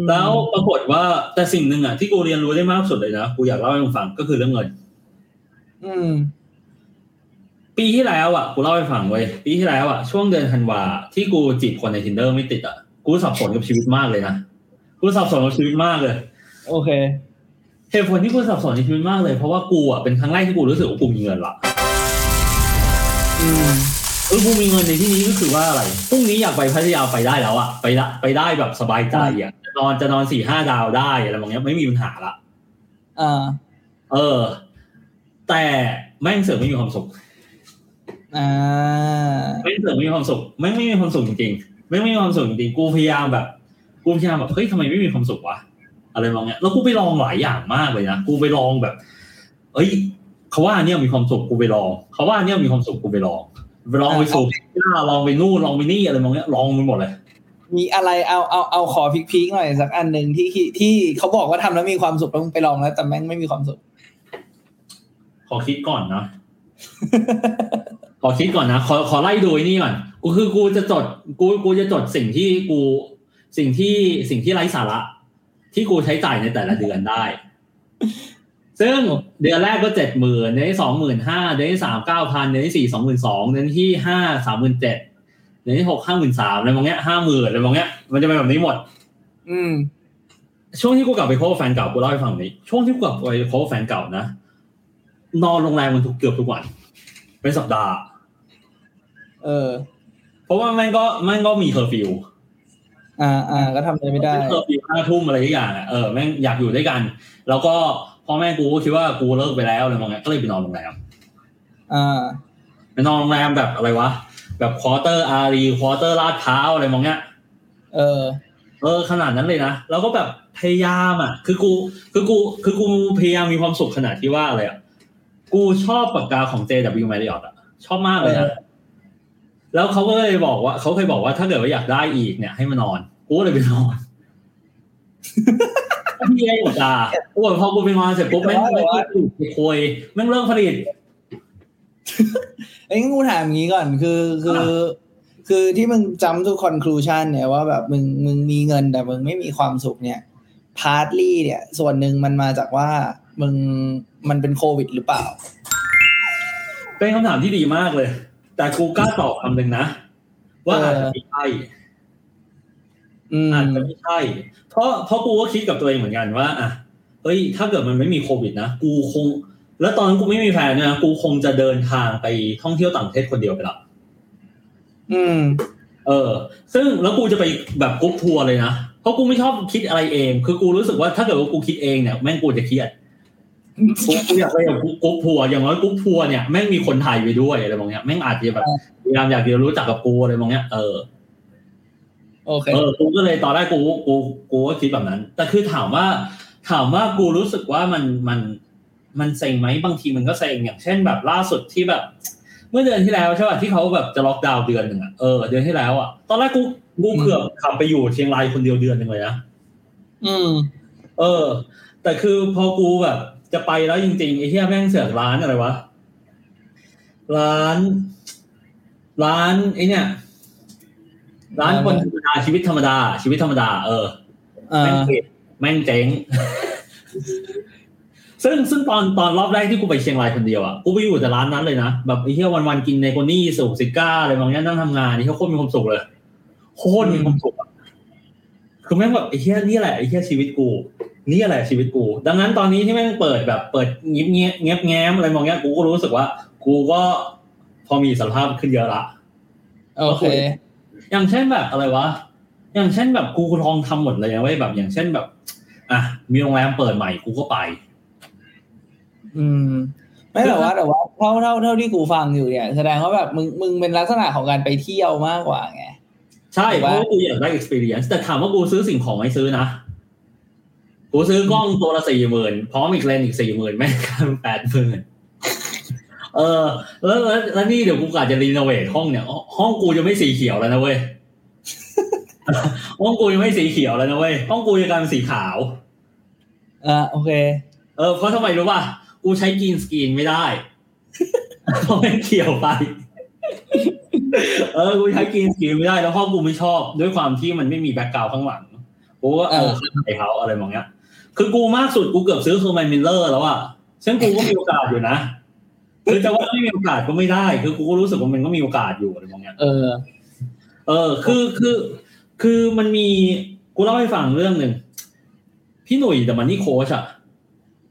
แล้วปรากฏว่าแต่สิ่งหนึ่งอะที่กูเรียนรู้ได้มากสุดเลยนะกูอยากเล่าให้มึงฟังก็คือเรื่องเงิน อืม ปีที่แล้วอะกูเล่าให้ฟังเว้ยปีที่แล้วอะช่วงเดือนธันวาที่กูจีบคนใน tinder ไม่ติดอะกูสับสนกับชีวิตมากเลยนะกูสับสนกับชีวิตมากเลย โอเคเหตุผลที่กูสับสนในชีวิตมากเลยเพราะว่ากูอะเป็นครั้งแรกที่กูรู้สึกว่ากูมีเงินละอืมเออกูมีเงินในที่นี้ก็คือว่าอะไรพรุ่งนี้อยากไปพัทยาไปได้แล้วอะไปละไปได้แบบสบายใจอะจะ นอนจะนอนสี่ห้าดาวได้อะไรแบบเนี้ยไม่มีปัญหาละอ่าเออ แต่แม่งเสือกไม่มีความสุขอ่าไม่เสือกไม่มีความสุขไม่งไม่มีความสุขจริงๆไม่งไม่มีความสุขจริงๆกูพยายามแบบกูพยายามแบบเฮ้ยทำไมไม่มีความสุขวะอะไรมองเงี้ยแล้วกูไปลองหลายอย่างมากเลยนะกูไปลองแบบ เอ้ยเขาว่าอันเนี้ยมีความสุขกูไปลองเขาว่าอันเนี้ยมีความสุขกูไปลองไปลองไปสูบหน้าลองไปนู่นลองไปนี่อะไรมองเงี้ยลองไปหมดเลย มีอะไรเอาเอาเอาขอพีคๆหน่อยสักอันหนึ่งที่ที่ที่เขาบอกว่าทำแล้วมีความสุขแล้วมึงไปลองแล้ว แต่แม่งไม่มีความสุข ขอคิดก่อนเนาะขอคิดก่อนนะขอขอไล่ดูนี่ก่อนกูคือกูจะจดกูกูจะจดสิ่งที่กูสิ่งที่สิ่งที่ไร้สาระ ที่กูใช้จ่ายในแต่ละเดือนได้ ซึ่งเดือนแรกก็เจ็ดหมื่นเดือนที่สองหมื่นห้าเดือนที่สามเก้าพันเดือนที่สี่สองหมื่นสองเดือนที่ห้าสามหมื่นเจ็ด เดือนที่หกห้าหมื่นสามอะไรบางเงี้ยห้าหมื่นอะไรบางเงี้ยมันจะเป็นแบบนี้หมด อืม ช่วงที่กูกลับไปโค้ชแฟนเก่ากูเล่าให้ฟังแบบนี้ ช่วงที่กูกลับไปโค้ชแฟนเก่านะนอนโรงแรมมันทุกเกือบทุกวัน เป็นสัปดาห์ เออ เพราะว่าแม่งก็แม่งก็มีเคอร์ฟิวอ่าอ่าก็ทำอะไรไม่ได้เคอร์ฟิวห้าทุ่มอะไรทุกอย่างอะเออแม่งอยากอยู่ด้วยกัน แล้วก็พ่อแม่กูก็คิดว่ากูเลิกไปแล้วอะไรมองเงี้ยก็เลยไปนอนโรงแรมอ่าไปนอนโรงแรมแบบอะไรวะ แบบ Quarter อารีย์ Quarter ลาดพร้าวอะไรมองเงี้ย เออ เออ ขนาดนั้นเลยนะ แล้วก็แบบพยายามอะ คือกู คือกู คือกูพยายามมีความสุขขนาดที่ว่าอะไรอะ กูชอบปากกาของ JW Marriott อะ ชอบมากเลยนะเออแล้วเขาก็เลยบอกว่า เขาเคยบอกว่าถ้าเกิดว่าอยากได้อีกเนี่ยให้มานอน กูก็เลยไปนอนพี่ไอ้หมดตาปรากฏพอกูไปนอนเสร็จปุ๊บแม่งไม่คิดถูกโคยแม่งเลิกผลิต เอ้ยงั้นกูถามอย่างนี้ก่อนคือคือคือที่มึงจำทุก conclusion เนี่ยว่าแบบมึงมึงมีเงินแต่มึงไม่มีความสุขเนี่ย partly เนี่ย ส่วนหนึ่งมันมาจากว่ามึงมันเป็นโควิดหรือเปล่า เป็นคำถามที่ดีมากเลย แต่กูกล้าตอบคำหนึ่งนะ ว่าเออออาจจะไม่ใช่อืมอาจจะไม่ใช่ เพราะเพราะกูก็คิดกับตัวเองเหมือนกันว่าอะเฮ้ยถ้าเกิดมันไม่มีโควิดนะ กูคง แล้วตอนนั้นกูไม่มีแฟนเนยนะกูคงจะเดินทางไปท่องเที่ยวต่างประเทศคนเดียวไปละอืม เออ ซึ่งแล้วกูจะไปแบบกรุ๊ปทัวร์เลยนะเพราะกูไม่ชอบคิดอะไรเอง คือกูรู้สึกว่าถ้าเกิดว่ากูคิดเองเนี่ยแม่งกูจะเครียดกูกูอยากไปกับกรุ๊ปทัวร์อย่างน้อยกรุ๊ปทัวร์เนี่ยแม่งมีคนไทยไปด้วยอะไรบางอย่างแม่งอาจจะแบบพยายามอยากจะรู้จักกับกูอะไรบางอย่างเออโอเคเออกูก็เลยตอนแรกกูกูกูก็คิดแบบนั้น แต่คือถามว่า ถามว่ากูรู้สึกว่ามันมัน มันเซ็งไหมบางทีมันก็เซ็งอย่างเช่นแบบล่าสุดที่แบบ เมื่อเดือนที่แล้วใช่ป่ะที่เขาแบบจะล็อกดาวน์เดือนหนึ่งอะเออเดือนที่แล้วอะตอนแรกกูกูเกือบขับไปอยู่เชียงรายคนเดียวเดือนหนึ่งเลยนะอืม เออ แต่คือพอกูแบบ จะไปแล้วจริงๆไอ้เหี้ยแม่งเสือกร้านอะไรวะร้าน ร้านไอ้เนี่ย ร้านคนธรรมดาชีวิตธรรมดา ชีวิตธรรมดา เออเอแม่งอปิดแม่งเจ๊ง ซึ่งซึ่งตอนตอนรอบแรกที่กูไปเชียงรายคนเดียวอะกูไปอยู่แต่ร้านนั้นเลยนะแบบไอ้เหี้ยวันๆกินในโกนี่สูบซิก้าอะไรบางอย่างนั่งทำงานนี่เขาโคตรมีความสุขเลยโคตรมีความสุขอะคือแม่งแบบไอ้เหี้ยนี่แหละไอ้เหี้ยชีวิตกูนี่แหละชีวิตกู ดังนั้นตอนนี้ที่แม่งเปิดแบบเปิดเงียบเงียบเงียบแง้มอะไรบางอย่างกูก็รู้สึกว่า กูก็พอมีอิสารภาพขึ้นเยอะละโอเค อย่างเช่นแบบอะไรวะอย่างเช่นแบบกูลองทำหมดเลยนะเว้ยแบบ อย่างเช่นแบบ อะมีโรงแรมเปิดใหม่กูก็ไป อืม ไม่แต่ว่าแต่ว่าเท่าเท่าเท่าที่กูฟังอยู่เนี่ยแสดงว่าแบบมึงมึงเป็นลักษณะของการไปเที่ยวมากกว่าไงใช่ถูกเพปะราะว่ากูอยากได้ experience แต่ถามว่ากูซื้อสิ่งของไม่ซื้อนะกูซื้อกล้องตัวละสี่หมื่นพร้อมอีกเลนส์อีกสี่หมื่นแม่งกันแปดหมื่นเออแล้วแล้วแล้วนี่เดี๋ยวกูกะจะรีโนเวทห้องเนี่ย ห้องกูจะไม่สีเขียวแล้วนะเว้ยห้องกูจะไม่สีเขียวแล้วนะเว้ยห้องกูจะกลายเป็นสีขาวอ่าโอเค เออเพราะทำไมรู้ป่ะ กูใช้กรีนสกรีนไม่ได้เพราะมันเขียวไปเออกูใช้ green screen ไม่ได้แล้วห้องกูไม่ชอบ ด้วยความที่มันไม่มี background ข้างหลังกูก็เออเออเข้าใจเขาอะไรมองเงี้ย คือกูมากสุดกูเกือบซื้อ Herman Miller แล้วอะซึ่งกูก็มีโอกาสอยู่นะคือจะว่าไม่มีโอกาสก็ไม่ได้ คือกูก็รู้สึกว่ามันก็มีโอกาสอยู่อะไรมองเงี้ยเออ เออ คือคือ คือมันมีกูเล่าให้ฟังเรื่องหนึ่งพี่หนุ่ม The Money Coach อะ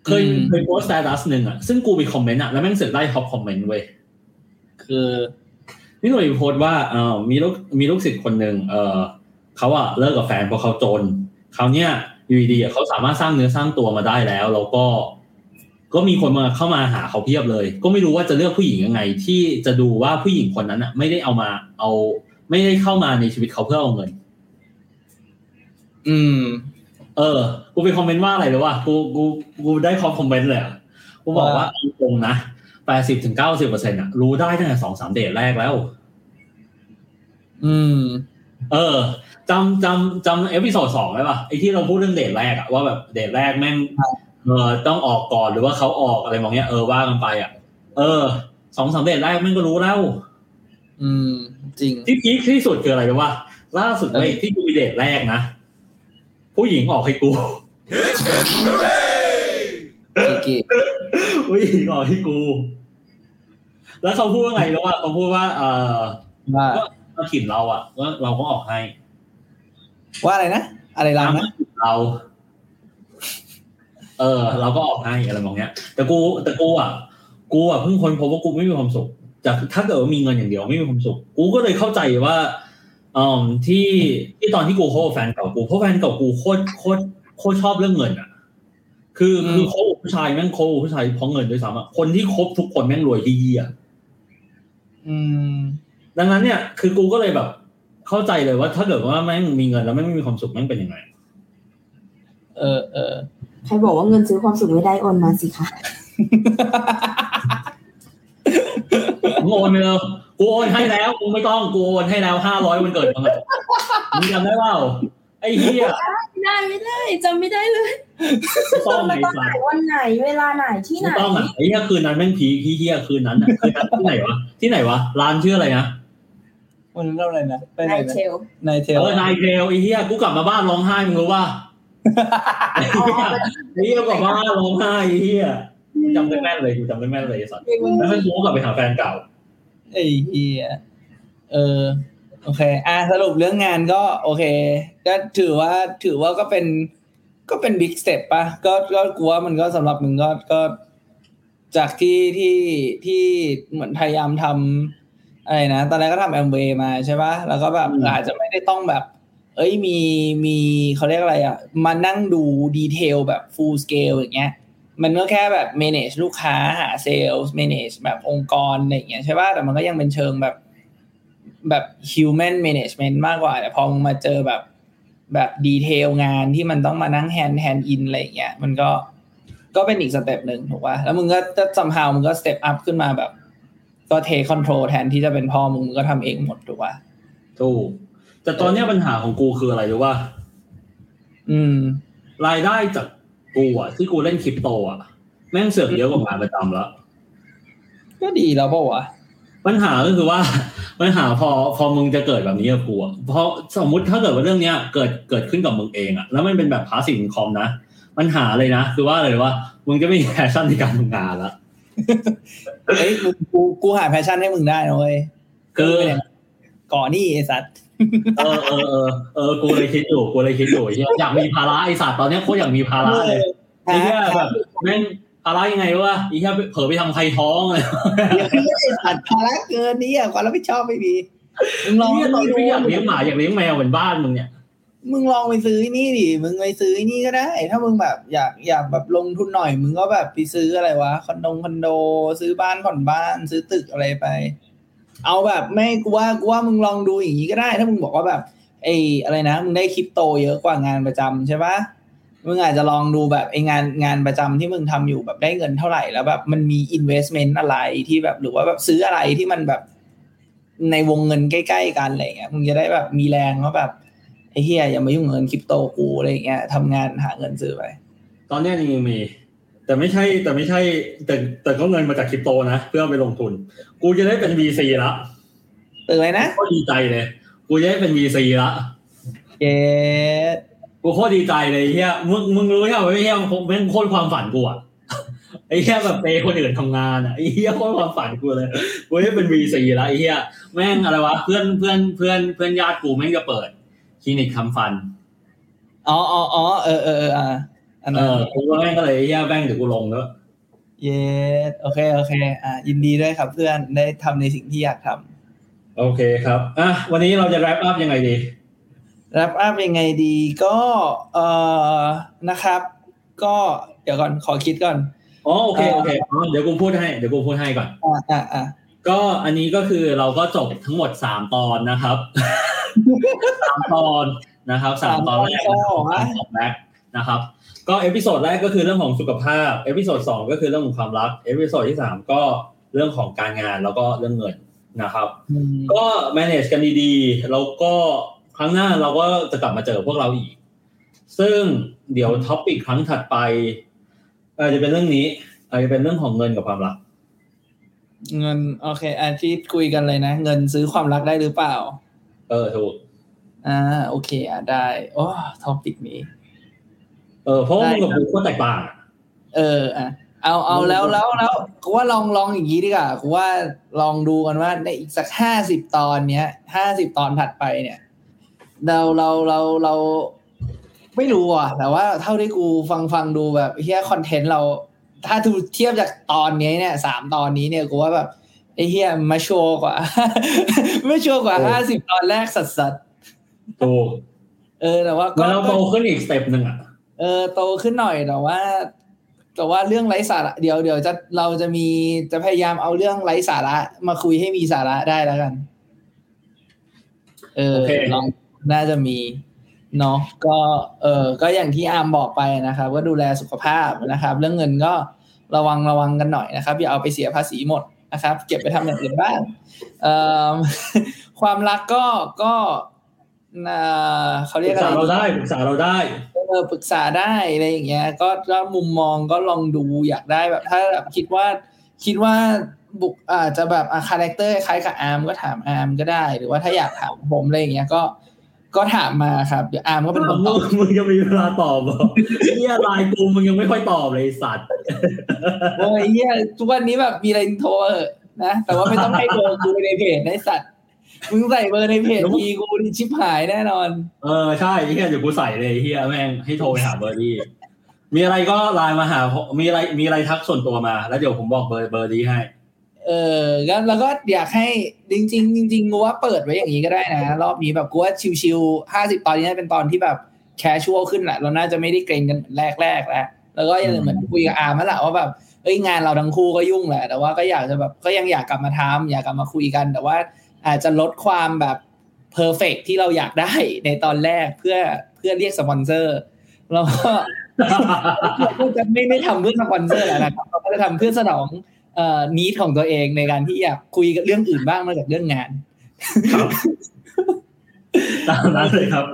เคยอืมเคยโพสต์ status หนึ่งอะซึ่งกูไปคอมเมนต์อะแล้วแม่งเสือกได้ top comment เว้ยคือพี่หนุ่มโพสต์ว่าเออมีลูกมีลูกศิษย์คนหนึ่งเออเขาอะเลิกกับแฟนเพราะเขาจนเขาวเนี้ยอยู่ดีๆอะเขาสามารถสร้างเนื้อสร้างตัวมาได้แล้ว แล้วก็ ก็มีคนมาเข้ามาหาเขาเพียบเลย ก็ไม่รู้ว่าจะเลือกผู้หญิงยังไง ที่จะดูว่าผู้หญิงคนนั้นอะไม่ได้เอามา เอา ไม่ได้เข้ามาในชีวิตเขาเพื่อเอาเงิน อืม เออ กูไปคอมเมนต์ว่าอะไรหรือว่ากูกูกูได้ top comment เลยอะกูบอกว่าว่าตรงๆนะแปดสิบถึงเก้าสิบเปอร์เซ็นต์อะรู้ได้ตั้งแต่สองสามเดทแรกแล้ว อืม เออจำจำจำ episode สองได้ปะไอที่เราพูดเรื่องเดทแรกอะว่าแบบเดทแรกแม่งเออต้องออกก่อนหรือว่าเขาออกอะไรมองเงี้ยเออว่ากันไปอะเออสองสามเดทแรกแม่งก็รู้แล้ว อืม จริงที่พีคที่สุดคืออะไรรู้ป่ะล่าสุดเลยที่กูมีเดทแรกนะ ผู้หญิงออกให้กูกีผู้หญิงออกให้กู แล้วเขาพูดว่าไงรู้ว่าเขาพูดว่า เออว่าก็มาขินเราอะก็เราก็ออกให้ ว่าอะไรนะอะไรเราตามนะมาขินเรา เออ เราก็ออกให้อะไรมองเนี้ย แต่กู แต่กูอะกูอะเพิ่งค้นพบว่ากูไม่มีความสุขจากถ้าเกิดว่ามีเงินอย่างเดียวไม่มีความสุข กูก็เลยเข้าใจว่า อืมที่ที่ตอนที่กูคบกับแฟนเก่ากูเพราะแฟนเก่ากูโคตรโคตรโคตรชอบเรื่องเงินอะ คืออืมคือคบกับผู้ชายแม่งคบกับผู้ชายเพราะเงินด้วยซ้ำอะคนที่คบทุกคนแม่งรวยที่เยี่ยอืม ดังนั้นเนี่ย คือกูก็เลยแบบ เข้าใจเลยว่า ถ้าเกิดว่าแม่งมีเงินแล้วแม่งไม่มีความสุขแม่งเป็นยังไง เออเออใครบอกว่าเงินซื้อความสุขไม่ได้โอนมาสิคะมึงโอนไปเลย กูโอนให้แล้วกูไม่ต้องกูโอนให้แล้วห้าร้อยวันเกิดมึงอะมึงจำได้เปล่าไอ้เหี้ยไม่ได้ไม่ได้จำไม่ได้เลยไม่ต้องมาไอ้ตอนไหนสัสวันไหนเวลาไหนที่ไหนไม่ต้องอะไอ้เหี้ยคืนนั้นแม่งพีคที่เหี้ยคืนนั้นอะคืนนั้นที่ไหนวะที่ไหนวะร้านชื่ออะไรนะมันเล่าอะไรนะไปไหนนายนะเชลนายเทลเออนายเทลไอ้เหี้ยกูกลับมาบ้านร้องไห้มึงรู้ป่ะไอ้เหี้ยไอ้เหี้ยกลับมาบ้านร้องไห้ไอ้เหี้ยกูจำได้แม่นเลยกูจำได้แม่นเลยไอ้สัสแล้วแม่งกูก็กลับไปหาแฟนเก่า ไอ้เฮียเออ โอเค อะสรุปเรื่องงานก็ โอเค ก็ถือว่าถือว่าก็เป็น ก็เป็น big step ปะก็ก็กลัวมันก็สำหรับมึงก็ก็ จากที่ที่ที่เหมือนพยายามทำอะไรนะ ตอนแรกก็ทำแอมเวย์มาใช่ปะแล้วก็แบบอืมอาจจะไม่ได้ต้องแบบ เอ้ยมีมีเขาเรียกอะไรอะ มานั่งดู detail แบบ full scale อย่างเงี้ย มันก็แค่แบบ manage ลูกค้าหา sales manage แบบองค์กรอะไรอย่างเงี้ยใช่ป่ะแต่มันก็ยังเป็นเชิงแบบแบบ human management มากกว่า แต่พอมึงมาเจอแบบแบบ detail งานที่มันต้องมานั่ง hand hand in อะไรอย่างเงี้ยมันก็ก็เป็นอีก step หนึ่งถูกป่ะแล้วมึงก็จะสัมภามึงก็ step up ขึ้นมาแบบ ก็ take control แทนที่จะเป็นพ่อมึงมึงก็ทำเองหมดถูกป่ะถูก แต่ตอนเนี้ยปัญหาของกูคืออะไรรู้ว่าอืม รายได้จาก กูอะที่กูเล่นคริปโตอะ แม่งเสือกเยอะกว่างานประจำแล้วก็ดีแล้วป่าวะปัญหาก็คือว่าปัญหาพอพอมึงจะเกิดแบบนี้กับกูอะเพราะสมมุติถ้าเกิดว่าเรื่องเนี้ยเกิดเกิดขึ้นกับมึงเองอะแล้วมันเป็นแบบ passive income นะปัญหาเลยนะ คือว่าอะไรว่า มึงจะไม่มี passion ในการทำงานละเอ้ยกูกูกูหา passion ให้มึงได้นะเว้ยคือก่อนนี่ไอ้สัตว์ เออเออเออเออกูเลยคิดอยู่กูเลยคิดอยู่เหี้ยอยากมีภาระไอสัตว์ตอนเนี้ยโคตรอยากมีภาระเลยไอ้เหี้ยแบบแม่งภาระยังไงวะไอ้เหี้ยเผลอไปทำใครท้องเลยเดี๋ยวไอ้สัตว์ภาระเกินนี้อะความรับผิดชอบไม่มีมึงลองเหี้ยตอนดูนี้อยากเลี้ยงหมาอยากเลี้ยงแมวเหมือนบ้านมึงเนี่ยมึงลองไปซื้อไอ้นี่ดิมึงไปซื้อไอ้นี่ก็ได้ ถ้ามึงแบบอยากอยากแบบลงทุนหน่อย มึงก็แบบไปซื้ออะไรวะคอนโดคอนโด ซื้อบ้านผ่อนบ้าน ซื้อตึกอะไรไป เอาแบบไม่กูว่ากูว่ามึงลองดูอย่างนี้ก็ได้ ถ้ามึงบอกว่าแบบไอ้อะไรนะมึงได้คริปโตเยอะกว่างานประจำใช่ปะมึงอาจจะลองดูแบบไอ้งานงานประจำที่มึงทำอยู่แบบได้เงินเท่าไหร่แล้วแบบมันมี investment อะไรที่แบบหรือว่าแบบซื้ออะไรที่มันแบบในวงเงินใกล้ ๆ กันอะไรเงี้ยมึงจะได้แบบมีแรงว่าแบบไอ้เฮียอย่ามายุ่งเงินคริปโตกูอะไรเงี้ยทำงานหาเงินซื้อไป ตอนนี้ยังมี แต่ไม่ใช่แต่ไม่ใช่ แต่แต่ก็เงินมาจากคริปโตนะเพื่อเอาไปลงทุน กูจะได้เป็น VC ละตื่นเลยนะโคตรดีใจเลย กูจะได้เป็น VC ละเกตกูโคตรดีใจเลยไอ้เฮียมึงมึงรู้ใช่ไหมไอ้เฮียมันแม่งโคตรความฝันกูอะไอ้เฮียแบบเปย์คนอื่นทำงานอะไอ้เฮียโคตรความฝันกูเลยกูได้เป็น VC ละไอ้เฮียแม่งอะไรวะเพื่อนเพื่อนเพื่อนเพื่อนญาติกูแม่งจะเปิดคลินิกทำฟันอ๋ออ๋ออ๋อเออเออเออ อะอันเอนั้นอกูก็แม่งก็เลยไอ้เฮียแม่งเดี๋ยวกูลงแล้วเยสโอเคโอเค อะยินดีด้วยครับเพื่อนได้ทำในสิ่งที่อยากทำโอเคครับอะวันนี้เราจะ wrap up ยังไงดีรับอัพยังไงดีก็เอ่อนะครับ ก็เดี๋ยวก่อนขอคิดก่อนอ๋อโอเคโอเคอ๋อเดี๋ยวกูพูดให้เดี๋ยวกูพูดให้ก่อนอ่าอ่าอ่าก็อันนี้ก็คือเราก็จบทั้งหมดสามตอนนะครับสามตอนนะครับสามตอนแรกนะครับสามตอนแรก นะครับ ก็ episode แรกก็คือเรื่องของสุขภาพ episode สองก็คือเรื่องของความรัก episode ที่สามก็เรื่องของการงานแล้วก็เรื่องเงินนะครับอืมก็ manage กันดีๆ แล้วก็ครั้งหน้าเราก็จะกลับมาเจอพวกเราอีก ซึ่งเดี๋ยว topic ครั้งถัดไปอาจจะเป็นเรื่องนี้ อาจจะเป็นเรื่องของเงินกับความรัก เงินโอเคอาที่คุยกันเลยนะ เงินซื้อความรักได้หรือเปล่า เออถูกอ่าโอเคอะได้โอ้ topic นี้ เออเพราะว่ามึงกับได้ครับกูก็แตกต่างอะเอออะเอาเอาแล้วแล้วแล้วกูว่าลองลองอย่างนี้ดีกว่ากูว่าลองดูกันว่าในอีกสักห้าสิบตอนเนี้ยห้าสิบตอนถัดไปเนี่ย เราเราเราเราไม่รู้อะ แต่ว่าเท่าที่กูฟังฟังดูแบบเฮียคอนเทนต์เรา ถ้าดูเทียบจากตอนนี้เนี่ยสามตอนนี้เนี่ยกูว่าแบบไอ้เฮียมาโชว์กว่าไม่โชว์กว่าห้าสิบตอนแรกสัสสัสถูกๆเออแต่ว่าก็แล้วเราโตขึ้นอีก step หนึ่งอะ เออโตขึ้นหน่อยแต่ว่า แต่ว่าเรื่องไร้สาระเดี๋ยวเดี๋ยวจะเราจะมีจะพยายามเอาเรื่องไร้สาระมาคุยให้มีสาระได้แล้วกัน เออโอเคลองน่าจะมีเนาะก็เออก็อย่างที่อาร์มบอกไปนะครับ ว่าดูแลสุขภาพนะครับ เรื่องเงินก็ระวังระวังกันหน่อยนะครับ อย่าเอาไปเสียภาษีหมดนะครับ เก็บไปทำอย่างอื่นบ้างเอ่อความรักก็ก็อ่าเขาปเรีรึยกกอะไรษาเราได้ปรึกษาเราได้เออปรึกษาได้อะไรอย่างเงี้ยก็ก็มุมมองก็ลองดูอยากได้แบบ ถ้าแบบคิดว่าคิดว่าบุกอาจจะแบบคาแรคเตอร์คล้ายกับอาร์มก็ถามอาร์มก็ได้ หรือว่าถ้าอยากถามผมอะไรอย่างเงี้ยก็ก็ถามมาครับเดี๋ยวอาร์มก็เป็นคนตมึองบมึงจะมีเวลาตอบเหรอเฮียไลน์กูมึงยังไม่ค่อยตอบเลยไอ้สัตว์โอ้ยเฮียทุกวันนี้แบบมีอะไรโทรเออะนะแต่ว่าไม่ต้องให้เบอร์กูในเพจในะไอ้สัตว์ มึงใส่เบอร์ในเพจทีกูนี่ชิบหายแน่นอน เออใช่เฮียเดี๋ยวกูใส่เลยเฮียแม่งให้โทรไปหาเบอร์ดี้มีอะไรก็ไลน์มาหาผมมีอะไรมีอะไรทักส่วนตัวมา แล้วเดี๋ยวผมบอกเบอร์เบอร์ดี้ให้ เออแล้วแล้วก็อยากให้จริงๆจริงๆกูว่าเปิดไว้อย่างนี้ก็ได้นะ รอบนี้แบบกูว่าชิวๆห้าสิบตอนนี้เป็นตอนที่แบบ casual ขึ้นแหละเราน่าจะไม่ได้เกรงกันแรกๆแล้วแล้วก็ยังเหมือนคุยกับอาร์มนั่นแหละว่าแบบเอ้ยงานเราทั้งคู่ก็ยุ่งแหละแต่ว่าก็อยากจะแบบก็ยังอยากกลับมาทำอยากกลับมาคุยกันแต่ว่า อาจจะลดความแบบ perfect ที่เราอยากได้ในตอนแรกเพื่อเพื่อเรียกสปอนเซอร์เราก็เราก็จะไม่ไม่ทำเพื่อสปอนเซอร์แล้วนะครับเราก็จะทำเพื่อสนองเอ่อ need ของตัวเองในการที่อยากคุยกับเรื่องอื่นบ้างนอกจากเรื่องงานครับตามนั้นเลยครับ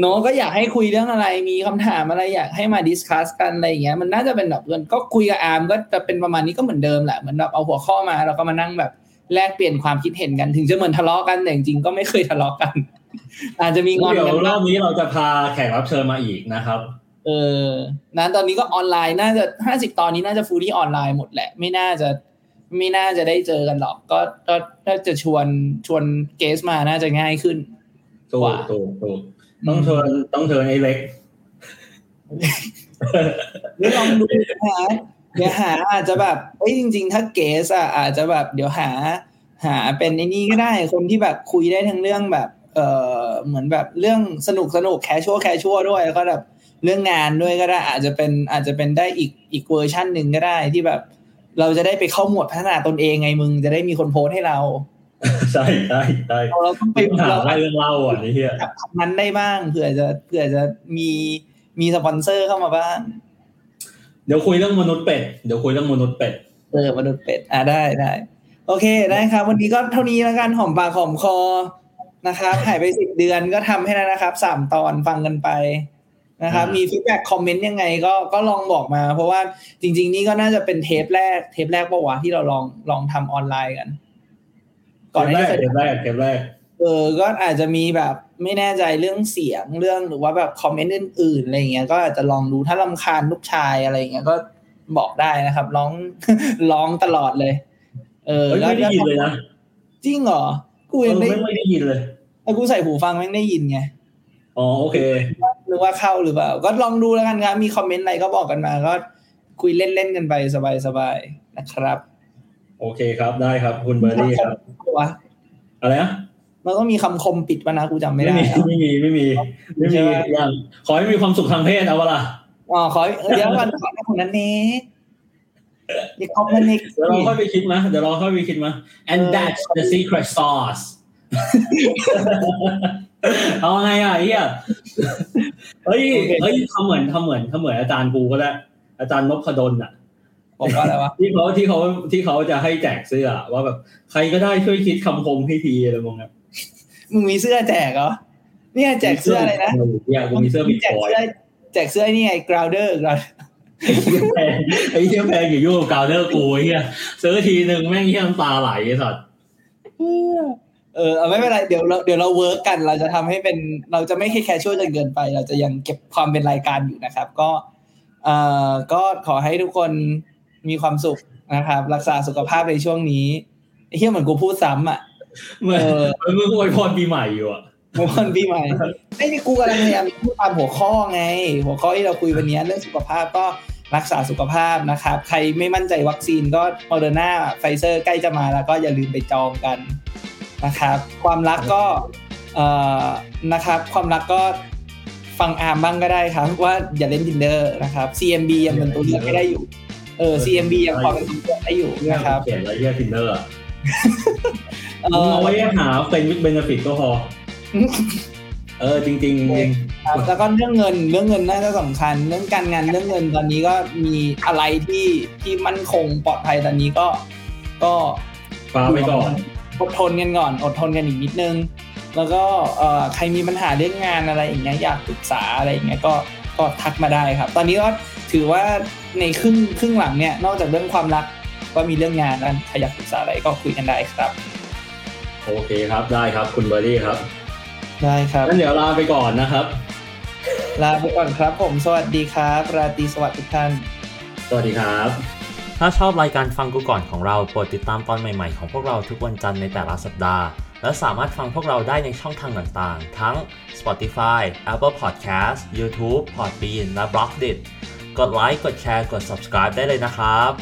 เนาะก็อยากให้คุยเรื่องอะไรมีคำถามอะไรอยากให้มา discuss กันอะไรอย่างเงี้ยมันน่าจะเป็นแบบก็คุยกับอาร์มก็จะเป็นประมาณนี้ก็เหมือนเดิมแหละเหมือนแบบเอาหัวข้อมาแล้วก็มานั่งแบบ แลกเปลี่ยนความคิดเห็นกัน ถึงจะเหมือนทะเลาะกันแต่จริงๆก็ไม่เคยทะเลาะกัน อาจจะมีงอนเดี๋ยกันวรบ้าองบนี้เราจะพาแขกรับเชิญมาอีกนะครับ เออนะตอนนี้ก็ออนไลน์น่าจะห้าสิบตอนนี้น่าจะฟูลี่ออนไลน์หมดแหละ ไม่น่าจะไม่น่าจะได้เจอกันหรอก ก็ก็ถ้าจะชวนชวนเกสมาน่าจะง่ายขึ้นถูกกว่าถูกถูกต้องเชิญต้องเชิญไอ้เล็กเดี๋ยวลองดูหา เดี๋ยวหาอาจจะแบบเอ้ยจริง ๆ ถ้า guest อะอาจจะแบบเดี๋ยวหา หาเป็นไอ้นี่ก็ได้คนที่แบบคุยได้ทั้งเรื่องแบบ เออเหมือนแบบเรื่องสนุกสนุก casual casual ด้วยแล้วก็แบบเรื่องงานด้วยก็ได้อาจจะเป็นอาจจะเป็นได้อีกอีกเวอร์ชันหนึ่งก็ได้ที่แบบ เราจะได้ไปเข้าหมวดพัฒนาตนเองไงมึงจะได้มีคนโพสต์ให้เราใช่ใช่ใช่เราเราต้องไปปัญหาเราอะไรเรื่องเล่าอะนี่เฮียจับทำนั้นได้บ้างเผื่อจะเผื่อจะมีมีสปอนเซอร์เข้ามาบ้าง เดี๋ยวคุยเรื่องมนุษย์เป็ดเดี๋ยวคุยเรื่องมนุษย์เป็ดเออมนุษย์เป็ดอะได้ได้โอเคได้ครับ วันนี้ก็เท่านี้แล้วกันหอมปากหอมคอนะครับหายไปสิบเดือนก็ทำให้แล้วนะครับสามตอนฟังกันไปนะครับอ่ามีมี feedback คอมเมนต์ยังไงก็ก็ลองบอกมา เพราะว่าจริง ๆ นี่ก็น่าจะเป็นเทปแรกเทปแรกปะวะที่เราลองลองทำออนไลน์กัน ก่อนหน้าแรนี้กจะเกมแรกเกมแรกเออก็อาจจะมีแบบ ไม่แน่ใจเรื่องเสียงเรื่องหรือว่าแบบคอมเมนต์อื่นๆอะไรเงี้ยก็อาจจะลองดูถ้าลำคาญลูกชายอะไรเงี้ยก็บอกได้นะครับ ร้องร้องตลอดเลย เออเฮ้ยไม่ได้ยินเลยนะจริงเหรอกูเอยัองได้ไม่ไม่ได้ยินเลยไอ้กูใส่หูฟังแม่งได้ยินไงอ๋อโอเคหรือว่าเข้าหรือเปล่า ก็ลองดูแล้วกันครับมีคอมเมนต์อะไรก็บอกกันมาก็คุยเล่นๆกันไปสบายๆนะครับ โอเคครับได้ครับ คุณเบอร์รี่ครับวะอะไรนะ มันก็มีคำคมปิดปะนะกูจำไม่ไม่ได้มีอะไม่มีไม่มีไม่มีอย่างขอให้มีความสุขทางเพศเอาวะล่ะอ๋อขอเดี๋ยวก่อนขอให้คนนั้นเน็กอย่าคอมเมนต์เน็กเดี๋ยวเราค่อยไปคิดมาเดี๋ยวเราค่อยไปคิดมา and เออ that's the secret sauce เอาไงอะไอ้เฮียเฮ้ยเฮ้ยทำเหมือนทำเหมือนทำเหมือนอาจารย์กูก็ได้ อาจารย์นพดลอะผมว่าอะไรวะที่เขาที่เขาที่เขาจะให้แจกเสื้อว่าแบบใครก็ได้ช่วยคิดคำคมให้ทีอะไรมองครับ มึงมีเสื้อแจกเหรอเนี่ยแจกเสื้ออะไรนะเนี่ยกูมีเสื้อบิตแจกคอยเสื้อแจกเสื้อนี่ไง grounder grounder แพงไอ้เหี้ยแพงอย่ายุ่งกับกาวเดอร์กูไอ้เหี้ยซื้อทีหนึ่งแม่งเหี้ยน้ำตาไหลไอ้สัสเออเอาไม่เป็นไรเดี๋ยวเราเดี๋ยวเราเวิร์กกัน เราจะทำให้เป็นเราจะไม่แค่แคชชวลจนเกินไป เราจะยังเก็บความเป็นรายการอยู่นะครับ ก็เอ่อก็ขอให้ทุกคนมีความสุขนะครับ รักษาสุขภาพในช่วงนี้ไอ้เหี้ยเหมือนกูพูดซ้ำอะ เหมือนเออเหมือนมึงอวยพรปีใหม่อยู่อะวันปีใหม่ไอ้นี่กูกำลังพยายามพูดตามหัวข้อไง หัวข้อที่เราคุยวันนี้เรื่องสุขภาพก็รักษาสุขภาพนะครับ ใครไม่มั่นใจวัคซีนก็โมเดอร์นาไฟเซอร์ใกล้จะมาแล้วก็อย่าลืมไปจองกันนะครับ ความรักก็เอ่อนะครับ ความรักก็ฟังอาร์มบ้างก็ได้ครับ ว่าอย่าเล่น Tinder นะครับ CMB ยังเป็นตัวเลือกไม่ได้อยู่เออ CMB ยังพอเป็นตัวเลือกได้อยู่นะครับเขียนอะไรเหี้ย Tinder อะ เอมึงอเอาไว้หาเป็น with benefit ก็พอ เออจริงๆจริงครับแล้วก็เรื่องเงินเรื่องเงินน่าจะสำคัญ เรื่องการงานเรื่องเงินตอนนี้ก็มีอะไรที่ที่มั่นคงปลอดภัยตอนนี้ก็ก็ฟ้าไปก่อนอดทนกันก่อนอดทนกันอีกนิดนึง แล้วก็เอ่อใครมีปัญหาเรื่องงานอะไรอย่างเงี้ยอยากปรึกษาอะไรอย่างเงี้ยก็ก็ทักมาได้ครับ ตอนนี้ก็ถือว่าในครึ่งครึ่งหลังเนี่ยนอกจากเรื่องความรักก็มีเรื่องงานนั้นใครอยากปรึกษาอะไรก็คุยกันได้ครับ โอเคครับได้ครับคุณเบอร์รี่ครับ ได้ครับงั้นเดี๋ยวลาไปก่อนนะครับ ลาไปก่อนครับผมสวัสดีครับ ราตรีสวัสดิ์ทุกท่าน สวัสดีครับ ถ้าชอบรายการฟังกูก่อนของเราโปรดติดตามตอนใหม่ๆของพวกเราทุกวันจันทร์ในแต่ละสัปดาห์ และสามารถฟังพวกเราได้ในช่องทางต่างๆ ทั้ง Spotify, Apple Podcast, YouTube, Podbean และ b l o g d i t กดไลค์กดแชร์กด subscribe ได้เลยนะครับ